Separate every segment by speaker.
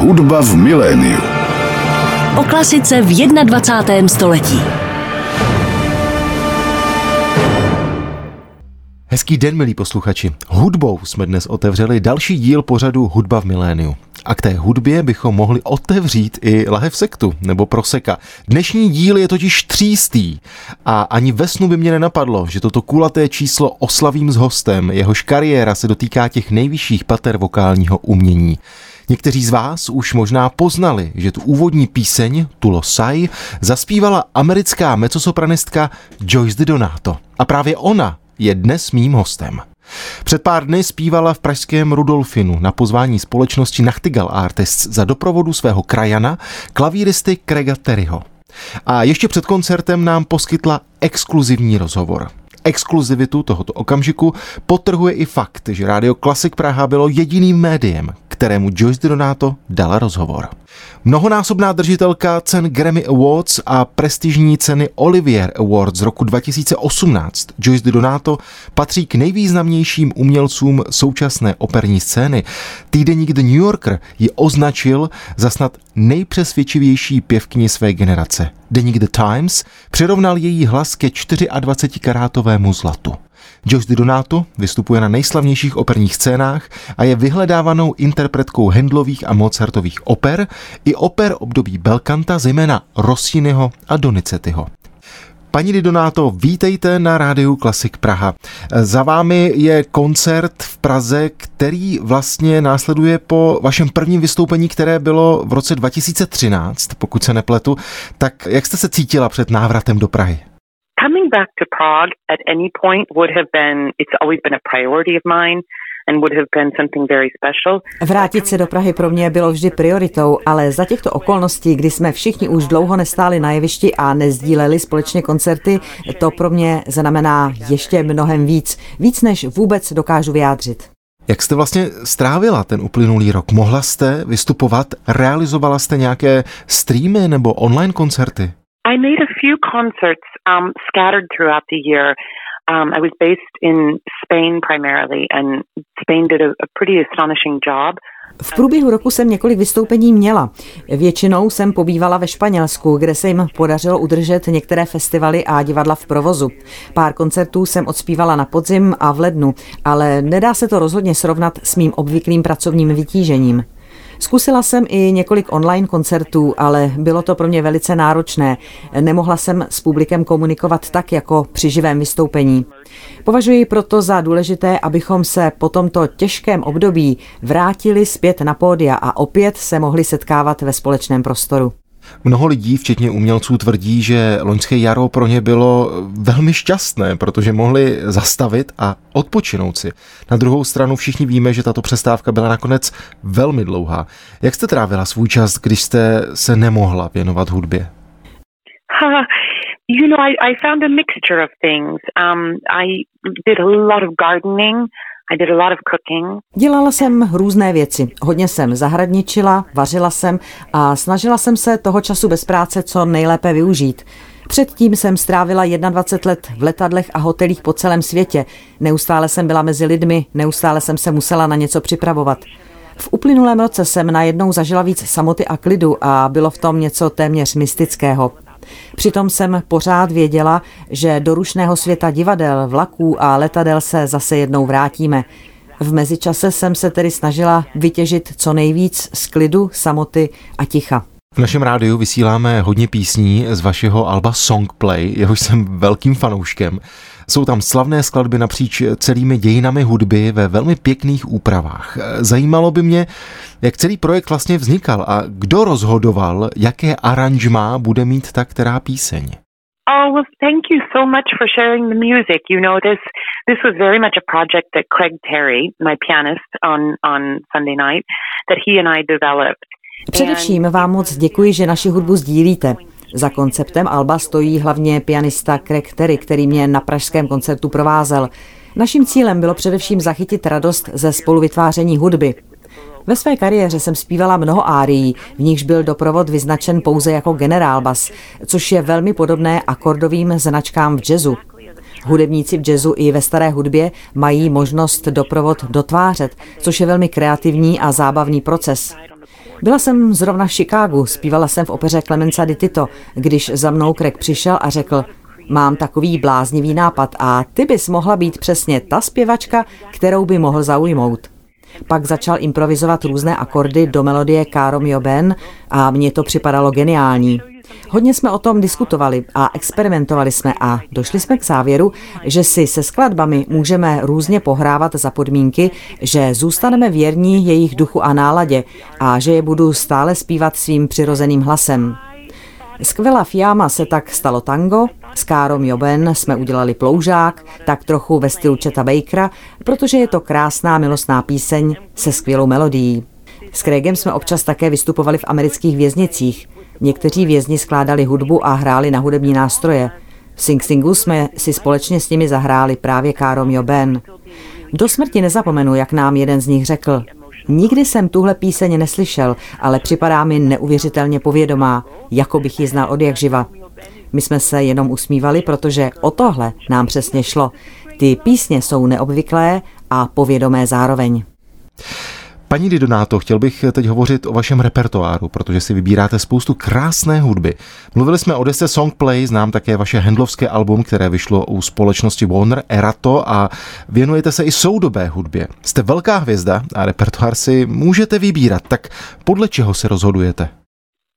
Speaker 1: Hudba v miléniu.
Speaker 2: O klasice v 21. století.
Speaker 3: Hezký den, milí posluchači. Hudbou jsme dnes otevřeli další díl pořadu Hudba v miléniu. A k té hudbě bychom mohli otevřít i lahev sektu nebo proseka. Dnešní díl je totiž třístý a ani ve snu by mě nenapadlo, že toto kulaté číslo oslavím s hostem, jehož kariéra se dotýká těch nejvyšších pater vokálního umění. Někteří z vás už možná poznali, že tu úvodní píseň Tulo Sai zaspívala americká mezzosopranistka Joyce DiDonato. A právě ona je dnes mým hostem. Před pár dny zpívala v pražském Rudolfinu na pozvání společnosti Nachtigal Artists za doprovodu svého krajana, klavíristy Craiga Terryho. A ještě před koncertem nám poskytla exkluzivní rozhovor. Exkluzivitu tohoto okamžiku potrhuje i fakt, že Radio Klasik Praha bylo jediným médiem, kterému Joyce Donato dala rozhovor. Mnohonásobná držitelka cen Grammy Awards a prestižní ceny Olivier Awards z roku 2018 Joyce Donato patří k nejvýznamnějším umělcům současné operní scény. Týdeník The New Yorker ji označil za snad nejpřesvědčivější pěvkyni své generace. Deník The Times přirovnal její hlas ke 24-karátovému zlatu. Joyce Di Donato vystupuje na nejslavnějších operních scénách a je vyhledávanou interpretkou Hendlových a Mozartových oper i oper období Belkanta, zejména Rossiniho a Donizettiho. Paní Di Donato, vítejte na rádiu Klasik Praha. Za vámi je koncert v Praze, který vlastně následuje po vašem prvním vystoupení, které bylo v roce 2013, pokud se nepletu. Tak jak jste se cítila před návratem do Prahy?
Speaker 4: Coming back to Prague at any point would have been, it's always been a priority of mine.
Speaker 5: Vrátit se do Prahy pro mě bylo vždy prioritou, ale za těchto okolností, kdy jsme všichni už dlouho nestáli na jevišti a nezdíleli společně koncerty, to pro mě znamená ještě mnohem víc. Víc, než vůbec dokážu vyjádřit.
Speaker 3: Jak jste vlastně strávila ten uplynulý rok? Mohla jste vystupovat? Realizovala jste nějaké streamy nebo online koncerty?
Speaker 4: I made a few concerts um, scattered throughout the year. Um, I was based in Spain primarily, and Spain did a, a pretty astonishing job.
Speaker 5: V průběhu roku jsem několik vystoupení měla. Většinou jsem pobývala ve Španělsku, kde se jim podařilo udržet některé festivaly a divadla v provozu. Pár koncertů jsem odspívala na podzim a v lednu, ale nedá se to rozhodně srovnat s mým obvyklým pracovním vytížením. Zkusila jsem i několik online koncertů, ale bylo to pro mě velice náročné. Nemohla jsem s publikem komunikovat tak, jako při živém vystoupení. Považuji proto za důležité, abychom se po tomto těžkém období vrátili zpět na pódia a opět se mohli setkávat ve společném prostoru.
Speaker 3: Mnoho lidí, včetně umělců, tvrdí, že loňské jaro pro ně bylo velmi šťastné, protože mohli zastavit a odpočinout si. Na druhou stranu všichni víme, že tato přestávka byla nakonec velmi dlouhá. Jak jste trávila svůj čas, když jste se nemohla věnovat hudbě?
Speaker 4: you know, I, I found a mixture of things. Um, I did a lot of gardening.
Speaker 5: Dělala jsem různé věci. Hodně jsem zahradničila, vařila jsem a snažila jsem se toho času bez práce co nejlépe využít. Předtím jsem strávila 21 let v letadlech a hotelích po celém světě. Neustále jsem byla mezi lidmi, neustále jsem se musela na něco připravovat. V uplynulém roce jsem najednou zažila víc samoty a klidu a bylo v tom něco téměř mystického. Přitom jsem pořád věděla, že do rušného světa divadel, vlaků a letadel se zase jednou vrátíme. V mezičase jsem se tedy snažila vytěžit co nejvíc z klidu, samoty a ticha.
Speaker 3: V našem rádiu vysíláme hodně písní z vašeho alba Songplay, jehož jsem velkým fanouškem. Jsou tam slavné skladby napříč celými dějinami hudby ve velmi pěkných úpravách. Zajímalo by mě, jak celý projekt vlastně vznikal a kdo rozhodoval, jaké aranžmá bude mít ta která píseň.
Speaker 4: Oh well, thank you so much for sharing the music. You know this this was very much a project that Craig Terry, my pianist on on Sunday night, that he and I developed.
Speaker 5: Především vám moc děkuji, že naši hudbu sdílíte. Za konceptem Alba stojí hlavně pianista Craig Terry, který mě na pražském koncertu provázel. Naším cílem bylo především zachytit radost ze spoluvytváření hudby. Ve své kariéře jsem zpívala mnoho árií, v nichž byl doprovod vyznačen pouze jako generálbas, což je velmi podobné akordovým značkám v jazzu. Hudebníci v jazzu i ve staré hudbě mají možnost doprovod dotvářet, což je velmi kreativní a zábavný proces. Byla jsem zrovna v Chicagu, zpívala jsem v opeře Clemenza di Tito, když za mnou Craig přišel a řekl, mám takový bláznivý nápad a ty bys mohla být přesně ta zpěvačka, kterou by mohl zaujmout. Pak začal improvizovat různé akordy do melodie Káro Mio Ben a mně to připadalo geniální. Hodně jsme o tom diskutovali a experimentovali jsme a došli jsme k závěru, že si se skladbami můžeme různě pohrávat za podmínky, že zůstaneme věrní jejich duchu a náladě a že je budu stále zpívat svým přirozeným hlasem. Skvělá Fiamma se tak stalo tango, s Károm Joben jsme udělali ploužák, tak trochu ve stylu Četa Bakera, protože je to krásná milostná píseň se skvělou melodií. S Craigem jsme občas také vystupovali v amerických věznicích. Někteří vězni skládali hudbu a hráli na hudební nástroje. V Sing Singu jsme si společně s nimi zahráli právě Károm Joben. Do smrti nezapomenu, jak nám jeden z nich řekl. Nikdy jsem tuhle píseň neslyšel, ale připadá mi neuvěřitelně povědomá, jako bych ji znal od jak živa. My jsme se jenom usmívali, protože o tohle nám přesně šlo. Ty písně jsou neobvyklé a povědomé zároveň.
Speaker 3: Paní Didonáto, chtěl bych teď hovořit o vašem repertoáru, protože si vybíráte spoustu krásné hudby. Mluvili jsme o desce Songplay, znám také vaše hendlovské album, které vyšlo u společnosti Warner Erato a věnujete se i soudobé hudbě. Jste velká hvězda a repertoár si můžete vybírat, tak podle čeho se rozhodujete?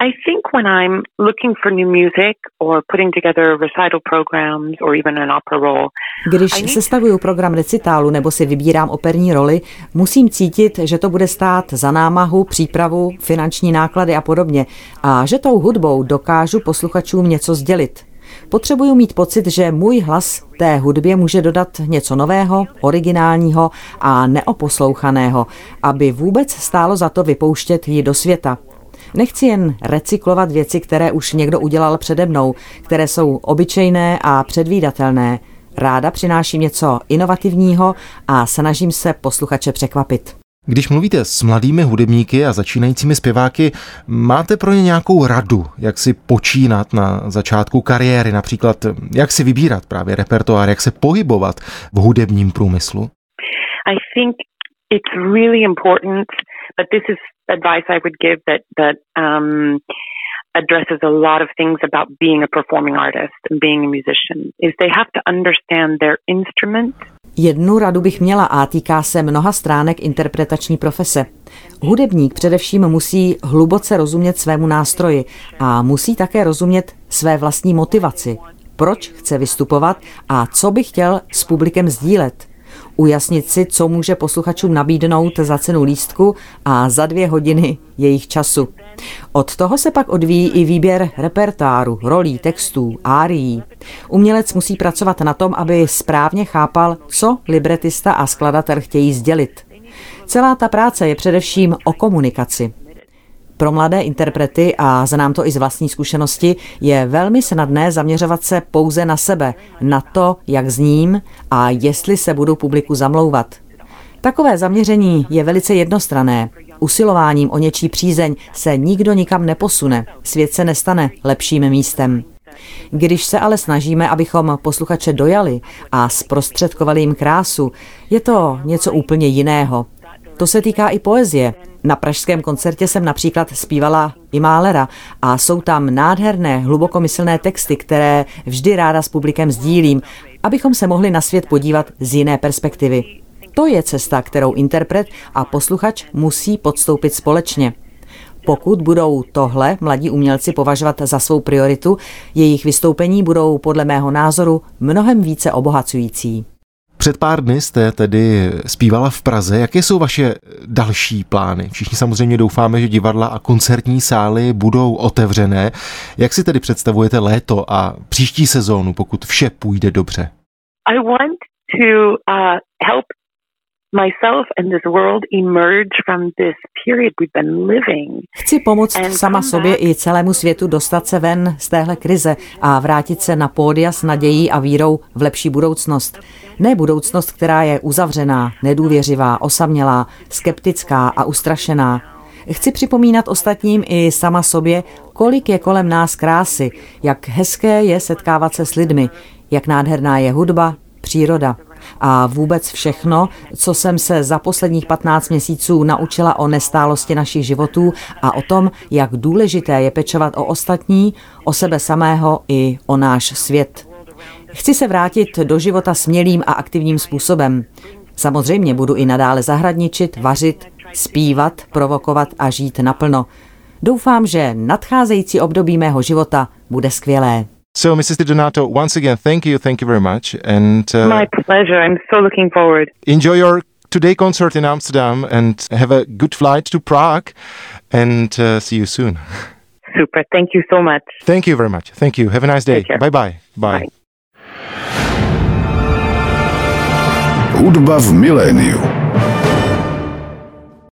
Speaker 4: I think when I'm looking for new music or putting together recital programs or even an opera role,
Speaker 5: Když sestavuju program recitálu nebo si vybírám operní roli, musím cítit, že to bude stát za námahu, přípravu, finanční náklady a podobně a že tou hudbou dokážu posluchačům něco sdělit. Potřebuju mít pocit, že můj hlas té hudbě může dodat něco nového, originálního a neoposlouchaného, aby vůbec stálo za to vypouštět ji do světa. Nechci jen recyklovat věci, které už někdo udělal přede mnou, které jsou obyčejné a předvídatelné. Ráda přináším něco inovativního a snažím se posluchače překvapit.
Speaker 3: Když mluvíte s mladými hudebníky a začínajícími zpěváky, máte pro ně nějakou radu, jak si počínat na začátku kariéry, například jak si vybírat právě repertoár, jak se pohybovat v hudebním průmyslu?
Speaker 4: I think it's really important, but this is advice I would give that that um, addresses a lot of things about being a performing artist and being a musician is they have to understand their instrument.
Speaker 5: Jednu radu bych měla a týká se mnoha stránek interpretační profese. Hudebník především musí hluboce rozumět svému nástroji a musí také rozumět své vlastní motivaci. Proč chce vystupovat a co by chtěl s publikem sdílet – ujasnit si, co může posluchačům nabídnout za cenu lístku a za dvě hodiny jejich času. Od toho se pak odvíjí i výběr repertáru, rolí, textů, árií. Umělec musí pracovat na tom, aby správně chápal, co libretista a skladatel chtějí sdělit. Celá ta práce je především o komunikaci. Pro mladé interprety, a znám to i z vlastní zkušenosti, je velmi snadné zaměřovat se pouze na sebe, na to, jak zním a jestli se budu publiku zamlouvat. Takové zaměření je velice jednostrané. Usilováním o něčí přízeň se nikdo nikam neposune, svět se nestane lepším místem. Když se ale snažíme, abychom posluchače dojali a zprostředkovali jim krásu, je to něco úplně jiného. To se týká i poezie. Na pražském koncertě jsem například zpívala i Málera a jsou tam nádherné, hlubokomyslné texty, které vždy ráda s publikem sdílím, abychom se mohli na svět podívat z jiné perspektivy. To je cesta, kterou interpret a posluchač musí podstoupit společně. Pokud budou tohle mladí umělci považovat za svou prioritu, jejich vystoupení budou podle mého názoru mnohem více obohacující.
Speaker 3: Před pár dny jste tedy zpívala v Praze. Jaké jsou vaše další plány? Všichni samozřejmě doufáme, že divadla a koncertní sály budou otevřené. Jak si tedy představujete léto a příští sezónu, pokud vše půjde dobře?
Speaker 4: I want to uh, help
Speaker 5: Chci pomoct sama sobě i celému světu dostat se ven z téhle krize a vrátit se na pódia s nadějí a vírou v lepší budoucnost. Ne budoucnost, která je uzavřená, nedůvěřivá, osamělá, skeptická a ustrašená. Chci připomínat ostatním i sama sobě, kolik je kolem nás krásy, jak hezké je setkávat se s lidmi, jak nádherná je hudba, příroda. A vůbec všechno, co jsem se za posledních 15 měsíců naučila o nestálosti našich životů a o tom, jak důležité je pečovat o ostatní, o sebe samého i o náš svět. Chci se vrátit do života smělým a aktivním způsobem. Samozřejmě budu i nadále zahradničit, vařit, zpívat, provokovat a žít naplno. Doufám, že nadcházející období mého života bude skvělé.
Speaker 3: So, Mrs. De Donato, once again, thank you, thank you very much. And
Speaker 4: uh, my pleasure. I'm so looking forward.
Speaker 3: Enjoy your today concert in Amsterdam and have a good flight to Prague and uh, see you soon.
Speaker 4: Super. Thank you so much.
Speaker 3: Thank you very much. Thank you. Have a nice day. Bye bye. Bye. bye.
Speaker 1: Hudba v miléniu.